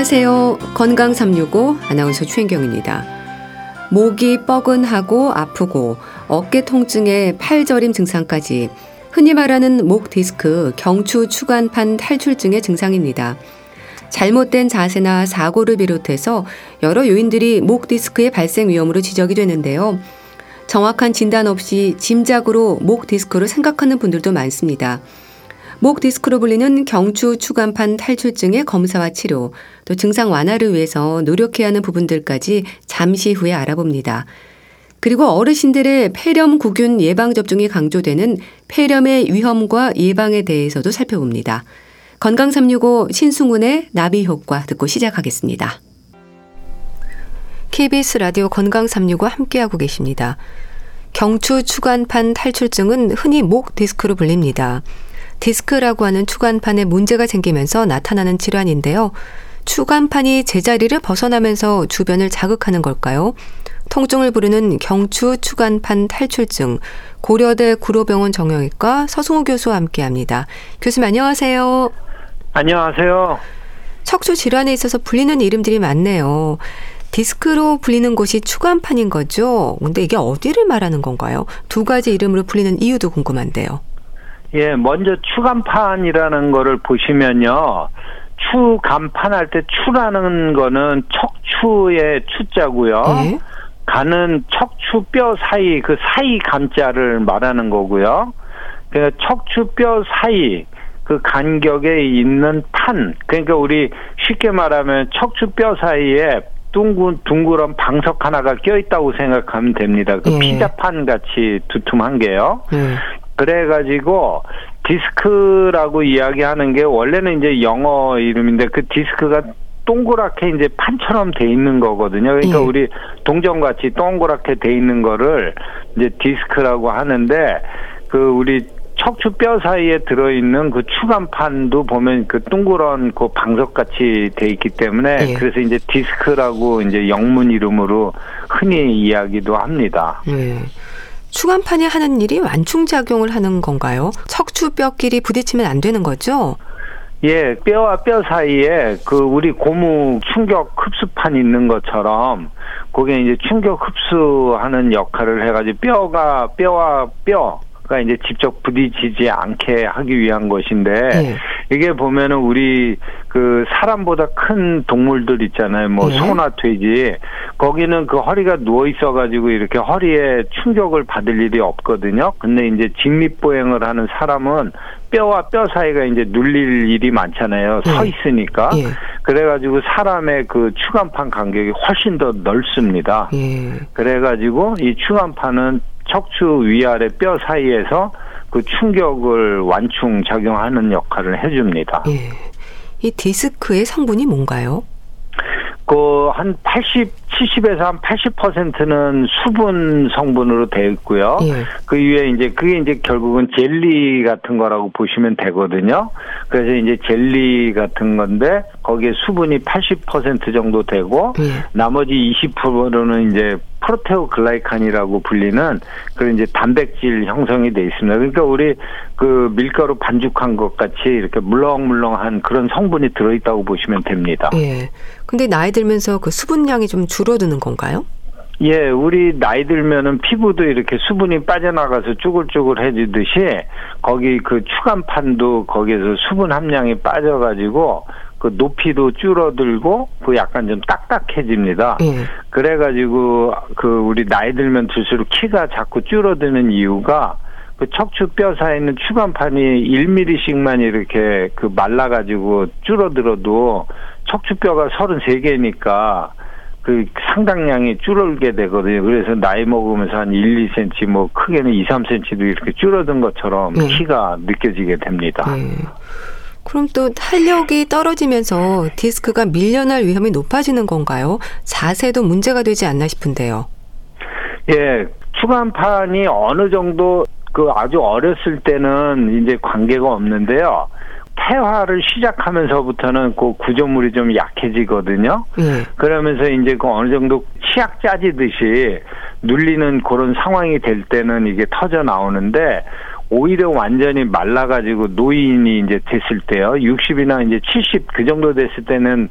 안녕하세요. 건강 365 아나운서 최인경입니다. 목이 뻐근하고 아프고 어깨 통증에 팔저림 증상까지 흔히 말하는 목 디스크, 경추 추간판 탈출증의 증상입니다. 잘못된 자세나 사고를 비롯해서 여러 요인들이 목 디스크의 발생 위험으로 지적이 되는데요. 정확한 진단 없이 짐작으로 목 디스크로 생각하는 분들도 많습니다. 목 디스크로 불리는 경추 추간판 탈출증의 검사와 치료, 또 증상 완화를 위해서 노력해야 하는 부분들까지 잠시 후에 알아봅니다. 그리고 어르신들의 폐렴 구균 예방 접종이 강조되는 폐렴의 위험과 예방에 대해서도 살펴봅니다. 건강 365 신승훈의 나비 효과 듣고 시작하겠습니다. KBS 라디오 건강 365 함께하고 계십니다. 경추 추간판 탈출증은 흔히 목 디스크로 불립니다. 디스크라고 하는 추간판에 문제가 생기면서 나타나는 질환인데요. 추간판이 제자리를 벗어나면서 주변을 자극하는 걸까요? 통증을 부르는 경추 추간판 탈출증 고려대 구로병원 정형외과 서승우 교수와 함께합니다. 교수님 안녕하세요. 안녕하세요. 척추 질환에 있어서 불리는 이름들이 많네요. 디스크로 불리는 곳이 추간판인 거죠. 근데 이게 어디를 말하는 건가요? 두 가지 이름으로 불리는 이유도 궁금한데요. 예, 먼저 추간판이라는 거를 보시면요. 추 간판 할 때 추라는 거는 척추의 추자고요. 예? 간은 척추 뼈 사이 그 사이 간자를 말하는 거고요. 그러니까 척추 뼈 사이 그 간격에 있는 판 그러니까 우리 쉽게 말하면 척추 뼈 사이에 둥근 둥그런 방석 하나가 껴 있다고 생각하면 됩니다. 그 예. 피자판 같이 두툼한 게요. 예. 그래가지고 디스크라고 이야기하는 게 원래는 이제 영어 이름인데 그 디스크가 동그랗게 이제 판처럼 돼 있는 거거든요. 그러니까 예. 우리 동전같이 동그랗게 돼 있는 거를 이제 디스크라고 하는데 그 우리 척추 뼈 사이에 들어있는 그 추간판도 보면 그 둥그런 그 방석같이 돼 있기 때문에 예. 그래서 이제 디스크라고 이제 영문 이름으로 흔히 이야기도 합니다. 예. 추간판이 하는 일이 완충작용을 하는 건가요? 척추뼈끼리 부딪히면 안 되는 거죠? 예, 뼈와 뼈 사이에 그 우리 고무 충격 흡수판 있는 것처럼 그게 이제 충격 흡수하는 역할을 해가지고 뼈가 뼈와 뼈 가 이제 직접 부딪히지 않게 하기 위한 것인데 네. 이게 보면은 우리 그 사람보다 큰 동물들 있잖아요. 뭐 네. 소나 돼지 거기는 그 허리가 누워 있어 가지고 이렇게 허리에 충격을 받을 일이 없거든요. 근데 이제 직립보행을 하는 사람은 뼈와 뼈 사이가 이제 눌릴 일이 많잖아요. 서 네. 있으니까. 예. 그래가지고 사람의 그 추간판 간격이 훨씬 더 넓습니다. 예. 그래가지고 이 추간판은 척추 위아래 뼈 사이에서 그 충격을 완충 작용하는 역할을 해줍니다. 예. 이 디스크의 성분이 뭔가요? 그 한 80, 70에서 한 80%는 수분 성분으로 되어 있고요. 예. 그 위에 이제 그게 이제 결국은 젤리 같은 거라고 보시면 되거든요. 그래서 이제 젤리 같은 건데 거기에 수분이 80% 정도 되고 예. 나머지 20%는 이제 프로테오글라이칸이라고 불리는 그런 이제 단백질 형성이 돼 있습니다. 그러니까 우리 그 밀가루 반죽한 것 같이 이렇게 물렁물렁한 그런 성분이 들어 있다고 보시면 됩니다. 예. 근데 나이 들면서 그 수분량이 좀 줄 어드는 건가요? 예, 우리 나이 들면은 피부도 이렇게 수분이 빠져나가서 쭈글쭈글해지듯이 거기 그 추간판도 거기에서 수분 함량이 빠져가지고 그 높이도 줄어들고 그 약간 좀 딱딱해집니다. 예. 그래가지고 그 우리 나이 들면 들수록 키가 자꾸 줄어드는 이유가 그 척추 뼈 사이에 있는 추간판이 1mm씩만 이렇게 그 말라가지고 줄어들어도 척추뼈가 33개니까 그 상당량이 줄어들게 되거든요. 그래서 나이 먹으면서 한 1, 2cm 뭐 크게는 2, 3cm도 이렇게 줄어든 것처럼 네. 키가 느껴지게 됩니다. 네. 그럼 또 탄력이 떨어지면서 디스크가 밀려날 위험이 높아지는 건가요? 자세도 문제가 되지 않나 싶은데요. 예, 추간판이 어느 정도 그 아주 어렸을 때는 이제 관계가 없는데요. 태화를 시작하면서부터는 그 구조물이 좀 약해지거든요. 네. 그러면서 이제 그 어느 정도 치약 짜지듯이 눌리는 그런 상황이 될 때는 이게 터져 나오는데 오히려 완전히 말라가지고 노인이 이제 됐을 때요. 60이나 이제 70 그 정도 됐을 때는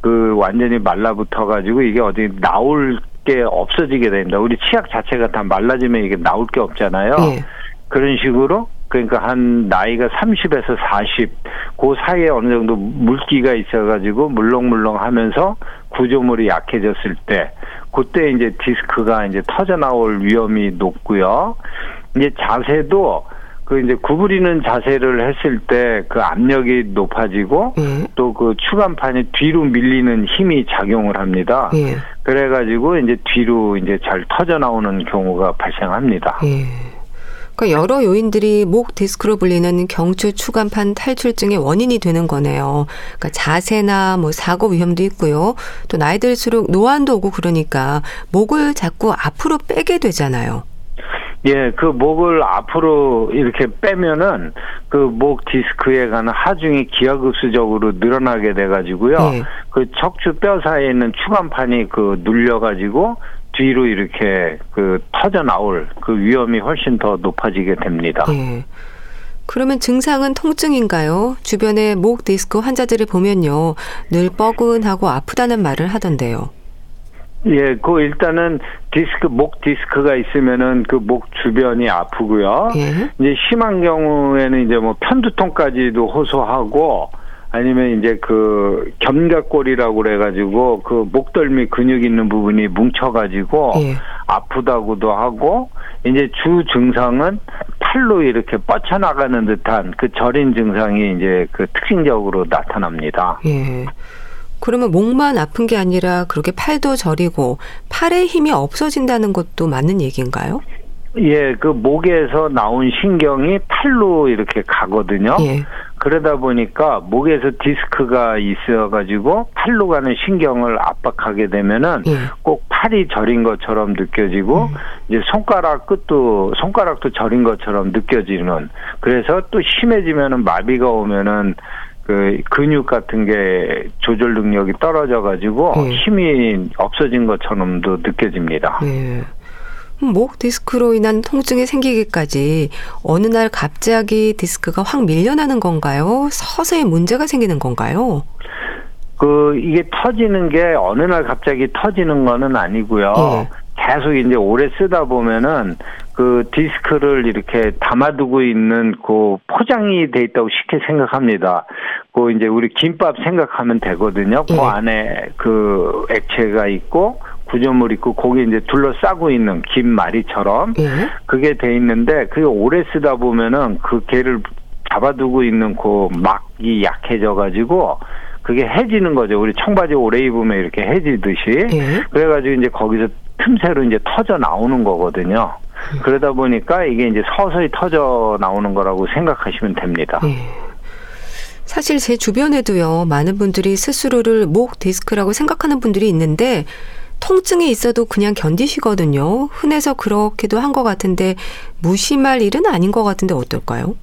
그 완전히 말라붙어 가지고 이게 어디 나올 게 없어지게 됩니다. 우리 치약 자체가 다 말라지면 이게 나올 게 없잖아요. 예. 그런 식으로 그러니까 한 나이가 30에서 40, 그 사이에 어느 정도 물기가 있어가지고 물렁물렁 하면서 구조물이 약해졌을 때, 그때 이제 디스크가 이제 터져 나올 위험이 높고요. 이제 자세도 그 이제 구부리는 자세를 했을 때 그 압력이 높아지고 예. 또그 추간판이 뒤로 밀리는 힘이 작용을 합니다. 예. 그래가지고 이제 뒤로 이제 잘 터져 나오는 경우가 발생합니다. 예. 그러니까 여러 요인들이 목 디스크로 불리는 경추 추간판 탈출증의 원인이 되는 거네요. 그러니까 자세나 뭐 사고 위험도 있고요. 또 나이 들수록 노안도 오고 그러니까 목을 자꾸 앞으로 빼게 되잖아요. 예, 그 목을 앞으로 이렇게 빼면은 그 목 디스크에 가는 하중이 기하급수적으로 늘어나게 돼가지고요. 예. 그 척추 뼈 사이에 있는 추간판이 그 눌려가지고 뒤로 이렇게 그 터져 나올 그 위험이 훨씬 더 높아지게 됩니다. 예. 그러면 증상은 통증인가요? 주변에 목 디스크 환자들을 보면요. 늘 뻐근하고 아프다는 말을 하던데요. 예, 그 일단은 디스크 목 디스크가 있으면은 그 목 주변이 아프고요. 예. 이제 심한 경우에는 이제 뭐 편두통까지도 호소하고 아니면 이제 그 견갑골이라고 그래가지고 그 목덜미 근육 있는 부분이 뭉쳐가지고 예. 아프다고도 하고 이제 주 증상은 팔로 이렇게 뻗쳐나가는 듯한 그 저린 증상이 이제 그 특징적으로 나타납니다. 예. 그러면 목만 아픈 게 아니라 그렇게 팔도 저리고 팔에 힘이 없어진다는 것도 맞는 얘기인가요? 예, 그 목에서 나온 신경이 팔로 이렇게 가거든요. 예. 그러다 보니까 목에서 디스크가 있어가지고 팔로 가는 신경을 압박하게 되면은 예. 꼭 팔이 저린 것처럼 느껴지고 음. 이제 손가락 끝도 손가락도 저린 것처럼 느껴지는 그래서 또 심해지면은 마비가 오면은 그 근육 같은 게 조절 능력이 떨어져 가지고 네. 힘이 없어진 것처럼도 느껴집니다. 네. 목 디스크로 인한 통증이 생기기까지 어느 날 갑자기 디스크가 확 밀려나는 건가요? 서서히 문제가 생기는 건가요? 그 이게 터지는 게 어느 날 갑자기 터지는 거는 아니고요. 네. 계속 이제 오래 쓰다 보면은 그 디스크를 이렇게 담아두고 있는 그 포장이 돼 있다고 쉽게 생각합니다. 그 이제 우리 김밥 생각하면 되거든요. 그 예. 안에 그 액체가 있고 구조물 있고 거기 이제 둘러싸고 있는 김말이처럼 예. 그게 돼 있는데 그게 오래 쓰다 보면은 그 개를 잡아두고 있는 그 막이 약해져 가지고 그게 해지는 거죠. 우리 청바지 오래 입으면 이렇게 해지듯이. 예. 그래가지고 이제 거기서 틈새로 이제 터져 나오는 거거든요. 그러다 보니까 이게 이제 서서히 터져 나오는 거라고 생각하시면 됩니다. 예. 사실 제 주변에도요, 많은 분들이 스스로를 목 디스크라고 생각하는 분들이 있는데, 통증이 있어도 그냥 견디시거든요. 흔해서 그렇기도 한 것 같은데, 무심할 일은 아닌 것 같은데 어떨까요?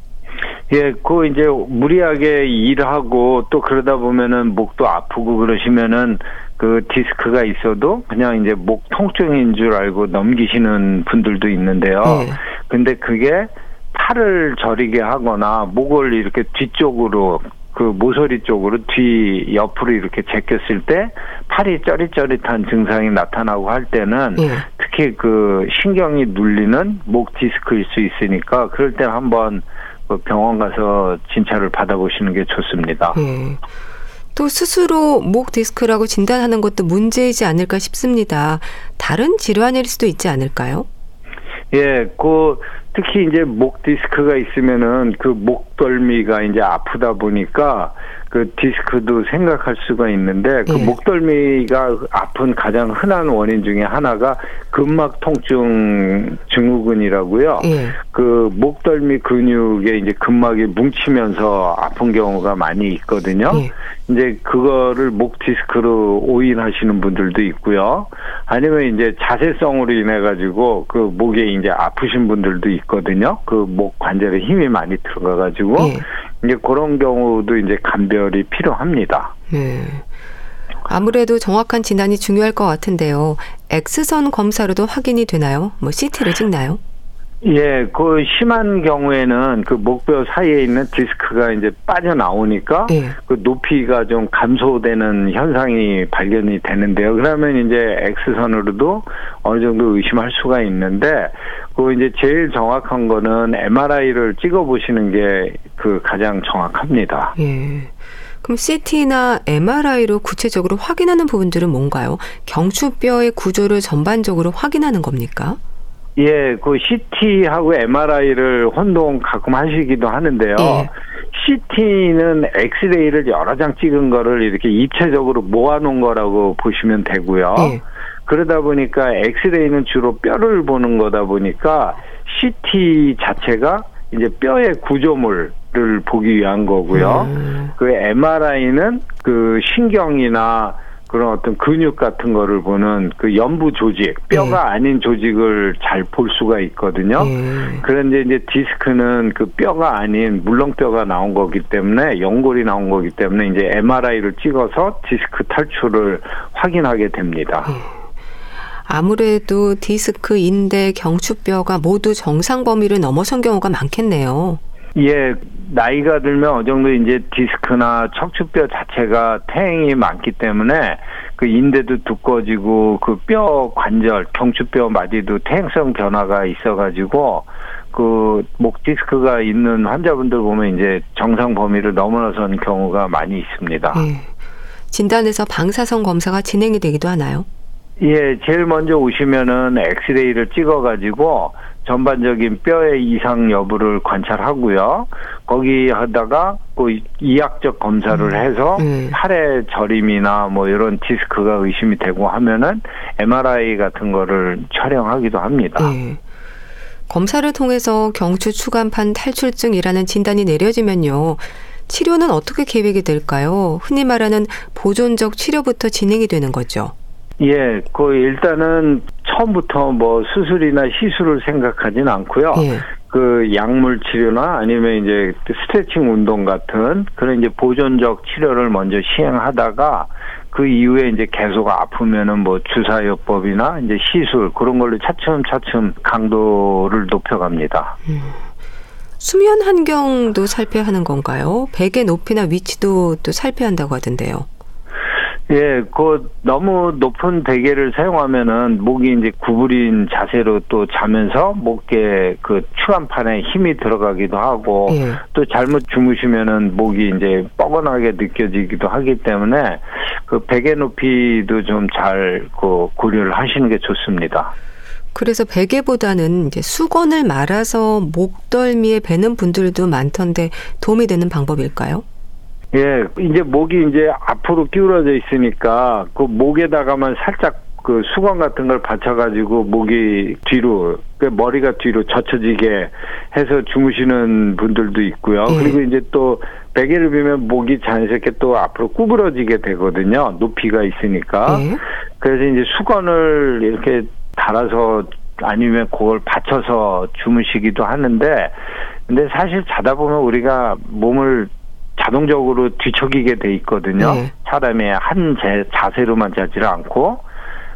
예, 그 이제 무리하게 일하고 또 그러다 보면은 목도 아프고 그러시면은 그 디스크가 있어도 그냥 이제 목 통증인 줄 알고 넘기시는 분들도 있는데요. 네. 근데 그게 팔을 저리게 하거나 목을 이렇게 뒤쪽으로 그 모서리 쪽으로 뒤 옆으로 이렇게 제꼈을 때 팔이 쩌릿쩌릿한 증상이 나타나고 할 때는 네. 특히 그 신경이 눌리는 목 디스크일 수 있으니까 그럴 때 한번 그 병원 가서 진찰을 받아보시는 게 좋습니다. 네. 또 스스로 목 디스크라고 진단하는 것도 문제이지 않을까 싶습니다. 다른 질환일 수도 있지 않을까요? 예, 그 특히 이제 목 디스크가 있으면은 그 목덜미가 이제 아프다 보니까 그 디스크도 생각할 수가 있는데 그 예. 목덜미가 아픈 가장 흔한 원인 중에 하나가 근막 통증 증후군이라고요. 예. 그 목덜미 근육에 이제 근막이 뭉치면서 아픈 경우가 많이 있거든요. 예. 이제 그거를 목 디스크로 오인하시는 분들도 있고요. 아니면 이제 자세성으로 인해 가지고 그 목에 이제 아프신 분들도 있거든요. 그 목 관절에 힘이 많이 들어가 가지고 예. 이제 그런 경우도 이제 감별이 필요합니다. 네. 아무래도 정확한 진단이 중요할 것 같은데요. X선 검사로도 확인이 되나요? 뭐 CT를 찍나요? 예, 그 심한 경우에는 그 목뼈 사이에 있는 디스크가 이제 빠져나오니까 예. 그 높이가 좀 감소되는 현상이 발견이 되는데요. 그러면 이제 X선으로도 어느 정도 의심할 수가 있는데 그 이제 제일 정확한 거는 MRI를 찍어 보시는 게 그 가장 정확합니다. 예. 그럼 CT나 MRI로 구체적으로 확인하는 부분들은 뭔가요? 경추뼈의 구조를 전반적으로 확인하는 겁니까? 예, 그 CT하고 MRI를 혼동 가끔 하시기도 하는데요. 예. CT는 엑스레이를 여러 장 찍은 거를 이렇게 입체적으로 모아놓은 거라고 보시면 되고요. 예. 그러다 보니까 엑스레이는 주로 뼈를 보는 거다 보니까 CT 자체가 이제 뼈의 구조물을 보기 위한 거고요. 음. 그 MRI는 그 신경이나 그런 어떤 근육 같은 거를 보는 그 연부 조직, 뼈가 네. 아닌 조직을 잘 볼 수가 있거든요. 네. 그런데 이제 디스크는 그 뼈가 아닌 물렁뼈가 나온 거기 때문에 연골이 나온 거기 때문에 이제 MRI를 찍어서 디스크 탈출을 확인하게 됩니다. 네. 아무래도 디스크, 인대, 경추뼈가 모두 정상 범위를 넘어선 경우가 많겠네요. 예, 나이가 들면 어느 정도 이제 디스크나 척추뼈 자체가 퇴행이 많기 때문에 그 인대도 두꺼워지고 그 뼈 관절, 경추뼈 마디도 퇴행성 변화가 있어가지고 그 목 디스크가 있는 환자분들 보면 이제 정상 범위를 넘어선 경우가 많이 있습니다. 예. 진단에서 방사선 검사가 진행이 되기도 하나요? 예, 제일 먼저 오시면은 엑스레이를 찍어가지고 전반적인 뼈의 이상 여부를 관찰하고요. 거기 하다가 그 이학적 검사를 음. 해서 음. 팔의 저림이나 뭐 이런 디스크가 의심이 되고 하면은 MRI 같은 거를 촬영하기도 합니다. 네. 검사를 통해서 경추 추간판 탈출증이라는 진단이 내려지면요. 치료는 어떻게 계획이 될까요? 흔히 말하는 보존적 치료부터 진행이 되는 거죠. 예, 그 일단은 처음부터 뭐 수술이나 시술을 생각하진 않고요. 예. 그 약물 치료나 아니면 이제 스트레칭 운동 같은 그런 이제 보존적 치료를 먼저 시행하다가 그 이후에 이제 계속 아프면은 뭐 주사요법이나 이제 시술 그런 걸로 차츰차츰 강도를 높여갑니다. 음. 수면 환경도 살펴야 하는 건가요? 베개 높이나 위치도 또 살펴야 한다고 하던데요. 예, 그 너무 높은 베개를 사용하면은 목이 이제 구부린 자세로 또 자면서 목에 그 추간판에 힘이 들어가기도 하고 예. 또 잘못 주무시면은 목이 이제 뻐근하게 느껴지기도 하기 때문에 그 베개 높이도 좀 잘 그 고려를 하시는 게 좋습니다. 그래서 베개보다는 이제 수건을 말아서 목덜미에 베는 분들도 많던데 도움이 되는 방법일까요? 예, 이제 목이 이제 앞으로 기울어져 있으니까 그 목에다가만 살짝 그 수건 같은 걸 받쳐가지고 목이 뒤로 그 머리가 뒤로 젖혀지게 해서 주무시는 분들도 있고요. 예. 그리고 이제 또 베개를 비면 목이 자연스럽게 또 앞으로 구부러지게 되거든요. 높이가 있으니까. 예. 그래서 이제 수건을 이렇게 달아서 아니면 그걸 받쳐서 주무시기도 하는데 근데 사실 자다 보면 우리가 몸을 자동적으로 뒤척이게 돼 있거든요. 네. 사람이 한 제, 자세로만 자지를 않고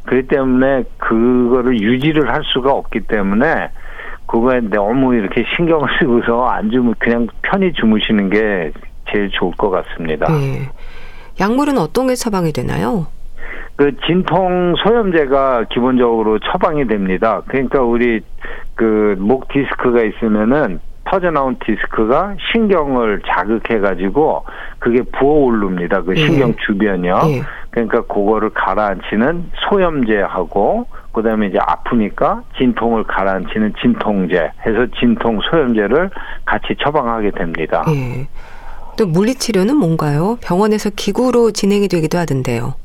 그렇기 때문에 그거를 유지를 할 수가 없기 때문에 그거에 너무 이렇게 신경을 쓰고서 안 주무 그냥 편히 주무시는 게 제일 좋을 것 같습니다. 네. 약물은 어떤 게 처방이 되나요? 그 진통 소염제가 기본적으로 처방이 됩니다. 그러니까 우리 그 목 디스크가 있으면은 터져 나온 디스크가 신경을 자극해 가지고 그게 부어오릅니다. 그 예. 신경 주변이요. 예. 그러니까 그거를 가라앉히는 소염제하고 그다음에 이제 아프니까 진통을 가라앉히는 진통제 해서 진통 소염제를 같이 처방하게 됩니다. 예. 또 물리치료는 뭔가요? 병원에서 기구로 진행이 되기도 하던데요.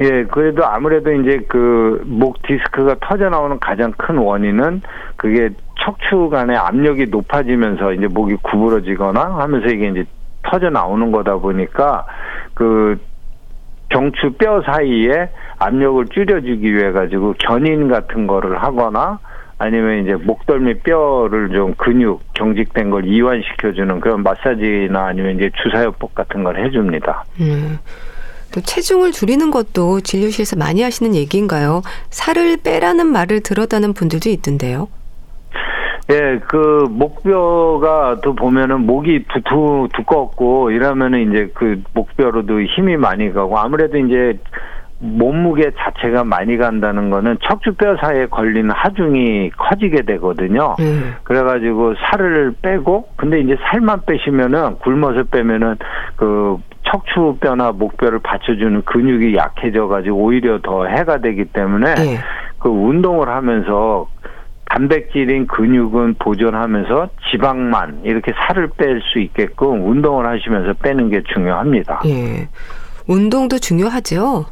예, 그래도 아무래도 이제 그 목 디스크가 터져 나오는 가장 큰 원인은 그게 척추 간의 압력이 높아지면서 이제 목이 구부러지거나 하면서 이게 이제 터져 나오는 거다 보니까 그 경추 뼈 사이에 압력을 줄여주기 위해 가지고 견인 같은 거를 하거나 아니면 이제 목덜미 뼈를 좀 근육 경직된 걸 이완시켜주는 그런 마사지나 아니면 이제 주사요법 같은 걸 해줍니다. 음. 또 체중을 줄이는 것도 진료실에서 많이 하시는 얘기인가요? 살을 빼라는 말을 들었다는 분들도 있던데요. 예, 그 목뼈가 또 보면은 목이 두두 두껍고 이러면은 이제 그 목뼈로도 힘이 많이 가고 아무래도 이제 몸무게 자체가 많이 간다는 거는 척추뼈 사이에 걸리는 하중이 커지게 되거든요. 음. 그래가지고 살을 빼고 근데 이제 살만 빼시면은 굶어서 빼면은 그 척추뼈나 목뼈를 받쳐주는 근육이 약해져가지고 오히려 더 해가 되기 때문에 네. 그 운동을 하면서 단백질인 근육은 보존하면서 지방만 이렇게 살을 뺄 수 있게끔 운동을 하시면서 빼는 게 중요합니다. 예. 운동도 중요하죠?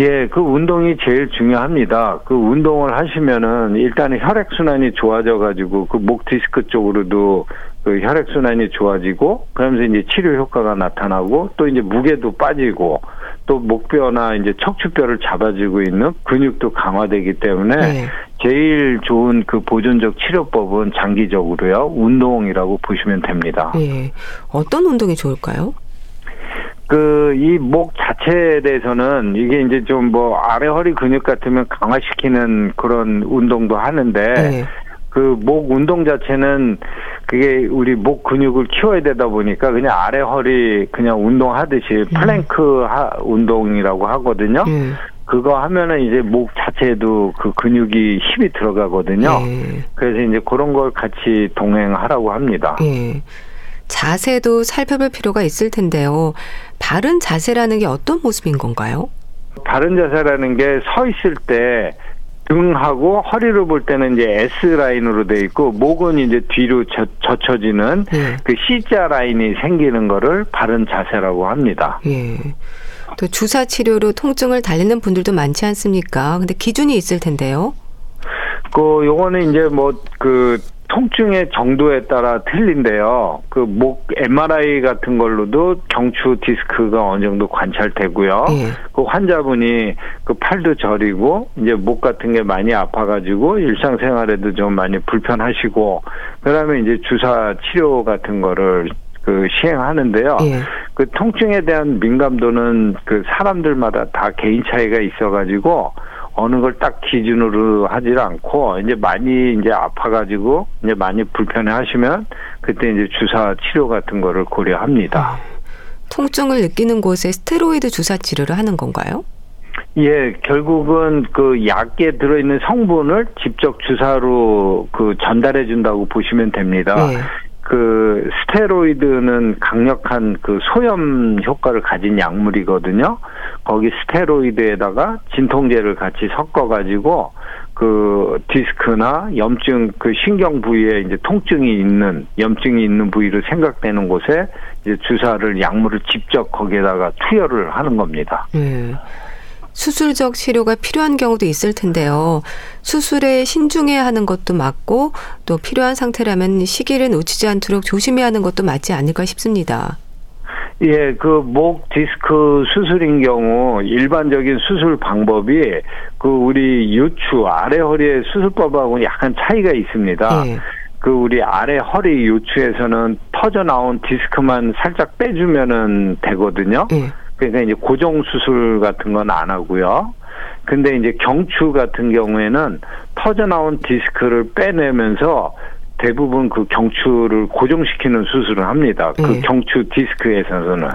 예, 그 운동이 제일 중요합니다. 그 운동을 하시면은 일단은 혈액순환이 좋아져 가지고 그 목 디스크 쪽으로도 그 혈액 순환이 좋아지고 그러면서 이제 치료 효과가 나타나고 또 이제 무게도 빠지고 또 목뼈나 이제 척추뼈를 잡아주고 있는 근육도 강화되기 때문에 네. 제일 좋은 그 보존적 치료법은 장기적으로요 운동이라고 보시면 됩니다. 네. 어떤 운동이 좋을까요? 그 이 목 자체에 대해서는 이게 이제 좀 뭐 아래 허리 근육 같으면 강화시키는 그런 운동도 하는데 네. 그 목 운동 자체는 그게 우리 목 근육을 키워야 되다 보니까 그냥 아래 허리 그냥 운동하듯이 음. 플랭크 하, 운동이라고 하거든요. 음. 그거 하면은 이제 목 자체에도 그 근육이 힘이 들어가거든요. 예. 그래서 이제 그런 걸 같이 병행하라고 합니다. 예. 자세도 살펴볼 필요가 있을 텐데요. 바른 자세라는 게 어떤 모습인 건가요? 바른 자세라는 게 서 있을 때 등하고 허리를 볼 때는 이제 S 라인으로 돼 있고 목은 이제 뒤로 젖, 젖혀지는 예. 그 C자 라인이 생기는 거를 바른 자세라고 합니다. 예. 또 주사 치료로 통증을 달리는 분들도 많지 않습니까? 근데 기준이 있을 텐데요. 그 요거는 이제 뭐 그 통증의 정도에 따라 틀린데요. 그 목 MRI 같은 걸로도 경추 디스크가 어느 정도 관찰되고요. 예. 그 환자분이 그 팔도 저리고 이제 목 같은 게 많이 아파가지고 일상생활에도 좀 많이 불편하시고 그다음에 이제 주사 치료 같은 거를 그 시행하는데요. 예. 그 통증에 대한 민감도는 그 사람들마다 다 개인 차이가 있어가지고 어느 걸 딱 기준으로 하질 않고 이제 많이 이제 아파가지고 이제 많이 불편해 하시면 그때 이제 주사 치료 같은 거를 고려합니다. 아, 통증을 느끼는 곳에 스테로이드 주사 치료를 하는 건가요? 예, 결국은 그 약에 들어있는 성분을 직접 주사로 그 전달해 준다고 보시면 됩니다. 네. 그 스테로이드는 강력한 그 소염 효과를 가진 약물이거든요. 거기 스테로이드에다가 진통제를 같이 섞어 가지고 그 디스크나 염증 그 신경 부위에 이제 통증이 있는 염증이 있는 부위를 생각되는 곳에 이제 주사를 약물을 직접 거기에다가 투여를 하는 겁니다. 음. 수술적 치료가 필요한 경우도 있을 텐데요. 수술에 신중해야 하는 것도 맞고 또 필요한 상태라면 시기를 놓치지 않도록 조심해야 하는 것도 맞지 않을까 싶습니다. 예, 그 목 디스크 수술인 경우 일반적인 수술 방법이 그 우리 유추 아래 허리의 수술법하고 약간 차이가 있습니다. 예. 그 우리 아래 허리 유추에서는 터져 나온 디스크만 살짝 빼주면은 되거든요. 예. 그러니까 이제 고정 수술 같은 건 안 하고요. 근데 이제 경추 같은 경우에는 터져 나온 디스크를 빼내면서 대부분 그 경추를 고정시키는 수술을 합니다. 그 네. 경추 디스크에서는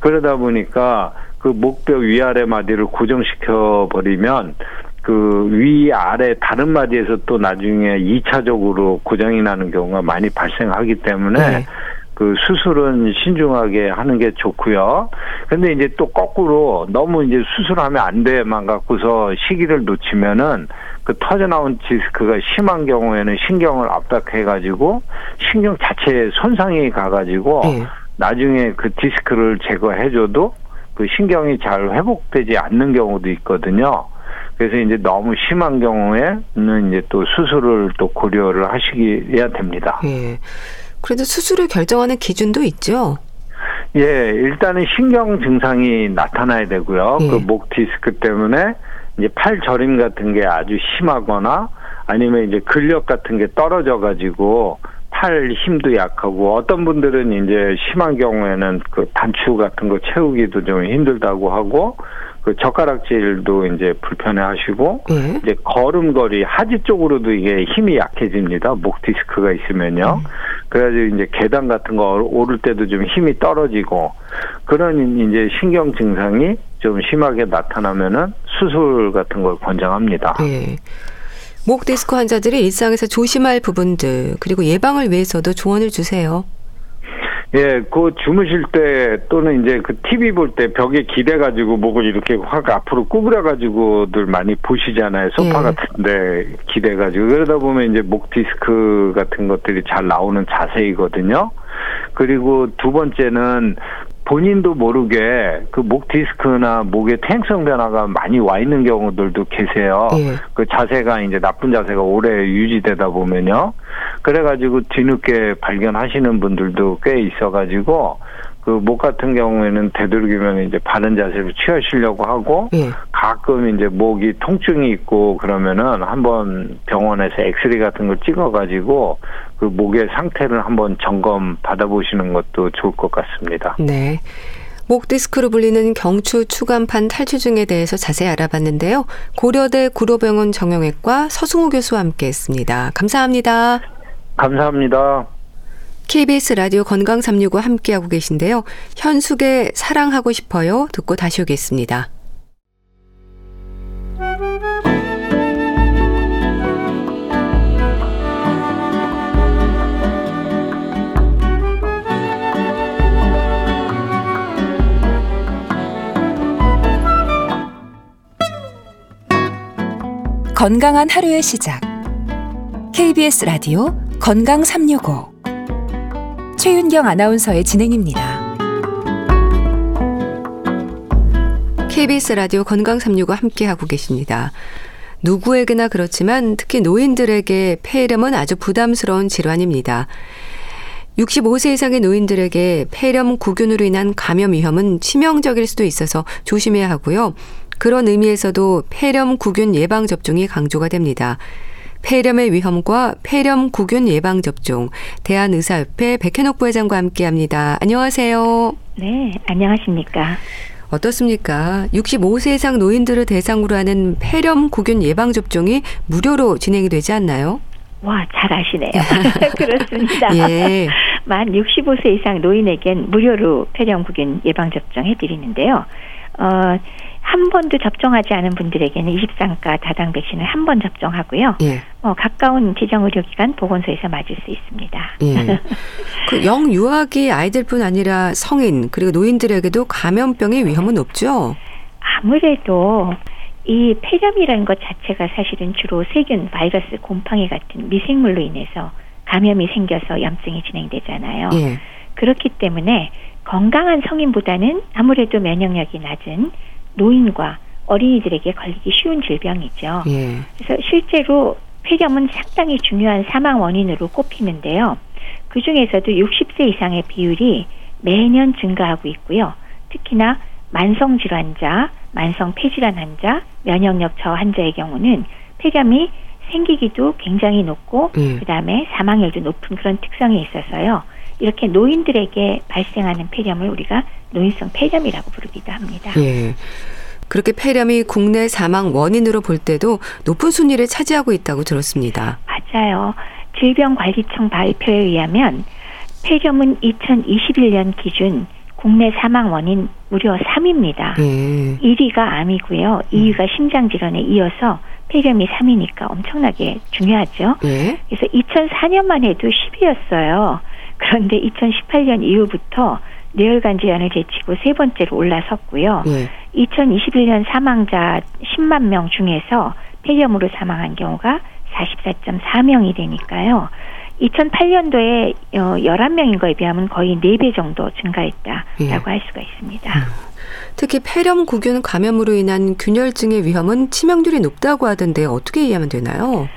그러다 보니까 그 목뼈 위아래 마디를 고정시켜 버리면 그 위 아래 다른 마디에서 또 나중에 2차적으로 고장이 나는 경우가 많이 발생하기 때문에 네. 그 수술은 신중하게 하는 게 좋고요. 근데 이제 또 거꾸로 너무 이제 수술하면 안 돼만 갖고서 시기를 놓치면은 그 터져 나온 디스크가 심한 경우에는 신경을 압박해 가지고 신경 자체에 손상이 가 가지고 네. 나중에 그 디스크를 제거해 줘도 그 신경이 잘 회복되지 않는 경우도 있거든요. 그래서 이제 너무 심한 경우에는 이제 또 수술을 또 고려를 하시기 해야 됩니다. 예. 그래도 수술을 결정하는 기준도 있죠. 예, 일단은 신경 증상이 나타나야 되고요. 예. 그목 디스크 때문에 이제 팔 저림 같은 게 아주 심하거나 아니면 이제 근력 같은 게 떨어져 가지고 팔 힘도 약하고 어떤 분들은 이제 심한 경우에는 그 단추 같은 거 채우기도 좀 힘들다고 하고 그 젓가락질도 이제 불편해하시고 예. 이제 걸음걸이 하지 쪽으로도 이게 힘이 약해집니다. 목 디스크가 있으면요. 음. 그래가지고 이제 계단 같은 거 오를 때도 좀 힘이 떨어지고 그런 이제 신경 증상이 좀 심하게 나타나면은 수술 같은 걸 권장합니다. 예. 목 디스크 환자들이 일상에서 조심할 부분들 그리고 예방을 위해서도 조언을 주세요. 예, 그 주무실 때 또는 이제 그 TV 볼 때 벽에 기대가지고 목을 이렇게 확 앞으로 구부려가지고들 많이 보시잖아요. 소파 예. 같은데 기대가지고. 그러다 보면 이제 목 디스크 같은 것들이 잘 나오는 자세이거든요. 그리고 두 번째는 본인도 모르게 그 목 디스크나 목의 퇴행성 변화가 많이 와 있는 경우들도 계세요. 예. 그 자세가 이제 나쁜 자세가 오래 유지되다 보면요. 그래가지고 뒤늦게 발견하시는 분들도 꽤 있어가지고 그목 같은 경우에는 되도록이면 이제 바른 자세로 취하시려고 하고 예. 가끔 이제 목이 통증이 있고 그러면은 한번 병원에서 엑스레이 같은 걸 찍어가지고 그 목의 상태를 한번 점검 받아보시는 것도 좋을 것 같습니다. 네. 목 디스크로 불리는 경추 추간판 탈추증에 대해서 자세히 알아봤는데요. 고려대 구로병원 정형외과 서승우 교수와 함께했습니다. 감사합니다. 감사합니다. KBS 라디오 건강 365 함께하고 계신데요. 현숙의 사랑하고 싶어요 듣고 다시 오겠습니다. 건강한 하루의 시작. KBS 라디오 건강 365 최윤경 아나운서의 진행입니다. KBS 라디오 건강 365 함께 하고 계십니다. 누구에게나 그렇지만 특히 노인들에게 폐렴은 아주 부담스러운 질환입니다. 65세 이상의 노인들에게 폐렴 구균으로 인한 감염 위험은 치명적일 수도 있어서 조심해야 하고요. 그런 의미에서도 폐렴 구균 예방 접종이 강조가 됩니다. 폐렴의 위험과 폐렴 구균 예방 접종 대한의사협회 백현옥 부회장과 함께합니다. 안녕하세요. 네, 안녕하십니까? 어떻습니까? 65세 이상 노인들을 대상으로 하는 폐렴 구균 예방 접종이 무료로 진행이 되지 않나요? 와, 잘 아시네요. 그렇습니다. 예. 만 65세 이상 노인에겐 무료로 폐렴 구균 예방 접종 해 드리는데요. 어, 한 번도 접종하지 않은 분들에게는 23가 다당 백신을 한 번 접종하고요. 예. 어, 가까운 지정 의료기관 보건소에서 맞을 수 있습니다. 예. 그 영유아기 아이들뿐 아니라 성인 그리고 노인들에게도 감염병의 위험은 없죠? 아무래도 이 폐렴이라는 것 자체가 사실은 주로 세균, 바이러스, 곰팡이 같은 미생물로 인해서 감염이 생겨서 염증이 진행되잖아요. 예. 그렇기 때문에 건강한 성인보다는 아무래도 면역력이 낮은 노인과 어린이들에게 걸리기 쉬운 질병이죠. 예. 그래서 실제로 폐렴은 상당히 중요한 사망 원인으로 꼽히는데요. 그 중에서도 60세 이상의 비율이 매년 증가하고 있고요. 특히나 만성 질환자, 만성 폐질환 환자, 면역력 저 환자의 경우는 폐렴이 생기기도 굉장히 높고 예. 그다음에 사망률도 높은 그런 특성이 있어서요. 이렇게 노인들에게 발생하는 폐렴을 우리가 노인성 폐렴이라고 부르기도 합니다. 예. 그렇게 폐렴이 국내 사망 원인으로 볼 때도 높은 순위를 차지하고 있다고 들었습니다. 맞아요. 질병관리청 발표에 의하면 폐렴은 2021년 기준 국내 사망 원인 무려 3위입니다. 예. 1위가 암이고요. 2위가 심장 질환에 이어서 폐렴이 3위니까 엄청나게 중요하죠. 예. 그래서 2004년만 해도 10위였어요. 그런데 2018년 이후부터 뇌혈관 질환을 제치고 세 번째로 올라섰고요. 예. 2021년 사망자 10만 명 중에서 폐렴으로 사망한 경우가 44.4명이 되니까요. 2008년도에 11명인 거에 비하면 거의 4배 정도 증가했다라고 예. 할 수가 있습니다. 음. 특히 폐렴 구균 감염으로 인한 균열증의 위험은 치명률이 높다고 하던데 어떻게 이해하면 되나요?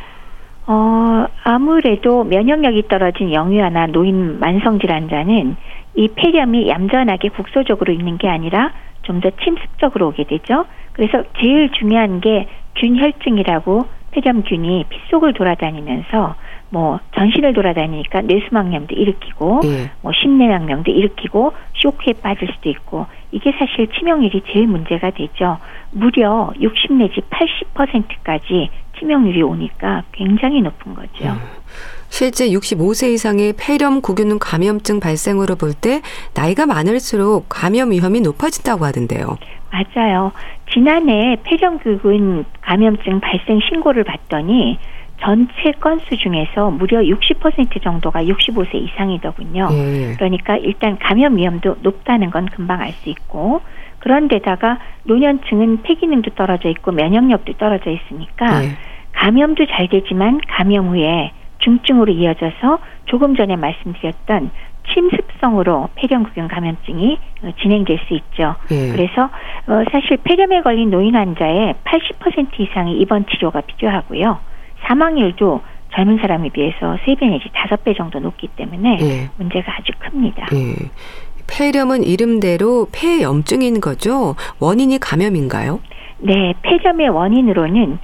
어, 아무래도 면역력이 떨어진 영유아나 노인 만성 질환자는 이 폐렴이 얌전하게 국소적으로 있는 게 아니라 좀 더 침습적으로 오게 되죠. 그래서 제일 중요한 게 균혈증이라고 폐렴균이 피 속을 돌아다니면서 뭐 전신을 돌아다니니까 뇌수막염도 일으키고 네. 뭐 심내낭명도 일으키고 쇼크에 빠질 수도 있고 이게 사실 치명률이 제일 문제가 되죠. 무려 60 내지 80%까지 치명률이 오니까 굉장히 높은 거죠. 음. 실제 65세 이상의 폐렴 구균 감염증 발생으로 볼 때 나이가 많을수록 감염 위험이 높아진다고 하던데요. 맞아요. 지난해 폐렴 구균 감염증 발생 신고를 봤더니 전체 건수 중에서 무려 60% 정도가 65세 이상이더군요. 예. 그러니까 일단 감염 위험도 높다는 건 금방 알 수 있고 그런데다가 노년층은 폐기능도 떨어져 있고 면역력도 떨어져 있으니까 예. 감염도 잘 되지만 감염 후에 중증으로 이어져서 조금 전에 말씀드렸던 침습성으로 폐렴구균 감염증이 어, 진행될 수 있죠. 예. 그래서 어, 사실 폐렴에 걸린 노인 환자의 80% 이상이 입원 치료가 필요하고요. 사망률도 젊은 사람에 비해서 3배 내지 5배 정도 높기 때문에 예. 문제가 아주 큽니다. 예. 폐렴은 이름대로 폐염증인 거죠? 원인이 감염인가요? 네, 폐렴의 원인으로는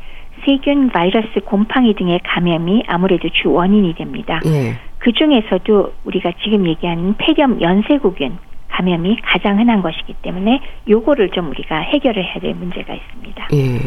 세균, 바이러스, 곰팡이 등의 감염이 아무래도 주 원인이 됩니다. 예. 그 중에서도 우리가 지금 얘기하는 폐렴 연쇄구균 감염이 가장 흔한 것이기 때문에 요거를 좀 우리가 해결을 해야 될 문제가 있습니다. 예.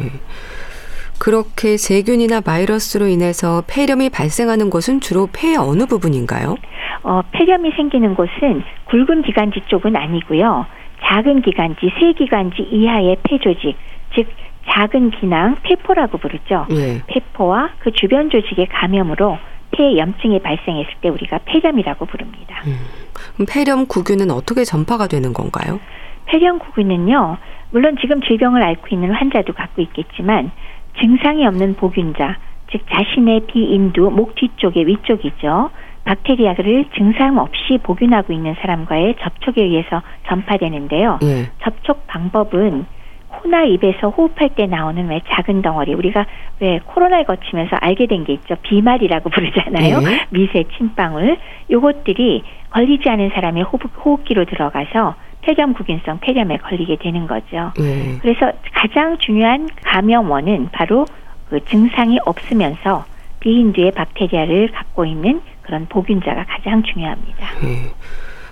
그렇게 세균이나 바이러스로 인해서 폐렴이 발생하는 곳은 주로 폐의 어느 부분인가요? 어, 폐렴이 생기는 곳은 굵은 기관지 쪽은 아니고요. 작은 기관지, 세기관지 이하의 폐 조직, 즉 작은 기낭, 폐포라고 부르죠. 예. 폐포와 그 주변 조직의 감염으로 폐 염증이 발생했을 때 우리가 폐렴이라고 부릅니다. 음. 폐렴 구균은 어떻게 전파가 되는 건가요? 폐렴 구균은요. 물론 지금 질병을 앓고 있는 환자도 갖고 있겠지만 증상이 없는 보균자, 즉 자신의 비인두 목 뒤쪽의 위쪽이죠. 박테리아를 증상 없이 보균하고 있는 사람과의 접촉에 의해서 전파되는데요. 예. 접촉 방법은 코나 입에서 호흡할 때 나오는 왜 작은 덩어리 우리가 왜 코로나를 거치면서 알게 된 게 있죠 비말이라고 부르잖아요 네. 미세 침방울 요것들이 걸리지 않은 사람의 호흡, 기로 들어가서 폐렴 구균성 폐렴에 걸리게 되는 거죠. 네. 그래서 가장 중요한 감염원은 바로 그 증상이 없으면서 비인두의 박테리아를 갖고 있는 그런 보균자가 가장 중요합니다. 네.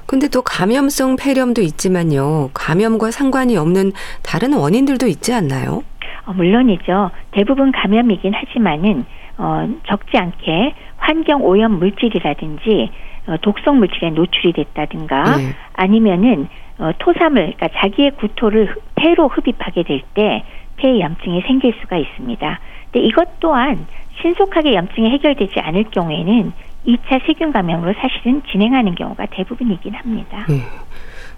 근데 또 감염성 폐렴도 있지만요. 감염과 상관이 없는 다른 원인들도 있지 않나요? 어, 물론이죠. 대부분 감염이긴 하지만은 어, 적지 않게 환경 오염 물질이라든지 어, 독성 물질에 노출이 됐다든가 네. 아니면은 어, 토사물, 그러니까 자기의 구토를 폐로 흡입하게 될 때 폐 염증이 생길 수가 있습니다. 근데 이것 또한 신속하게 염증이 해결되지 않을 경우에는 2차 세균 감염으로 사실은 진행하는 경우가 대부분이긴 합니다. 네.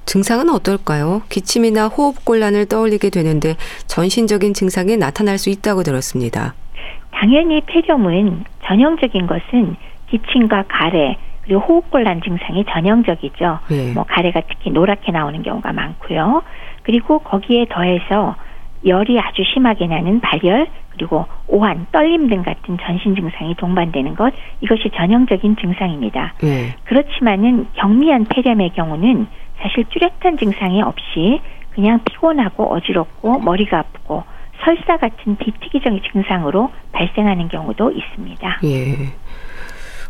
증상은 어떨까요? 기침이나 호흡 곤란을 떠올리게 되는데 전신적인 증상이 나타날 수 있다고 들었습니다. 당연히 폐렴은 전형적인 것은 기침과 가래 그리고 호흡 곤란 증상이 전형적이죠. 네. 뭐 가래가 특히 노랗게 나오는 경우가 많고요. 그리고 거기에 더해서 열이 아주 심하게 나는 발열 그리고 오한, 떨림 등 같은 전신 증상이 동반되는 것 이것이 전형적인 증상입니다. 네. 그렇지만은 경미한 폐렴의 경우는 사실 뚜렷한 증상이 없이 그냥 피곤하고 어지럽고 머리가 아프고 설사 같은 비특이적인 증상으로 발생하는 경우도 있습니다. 예.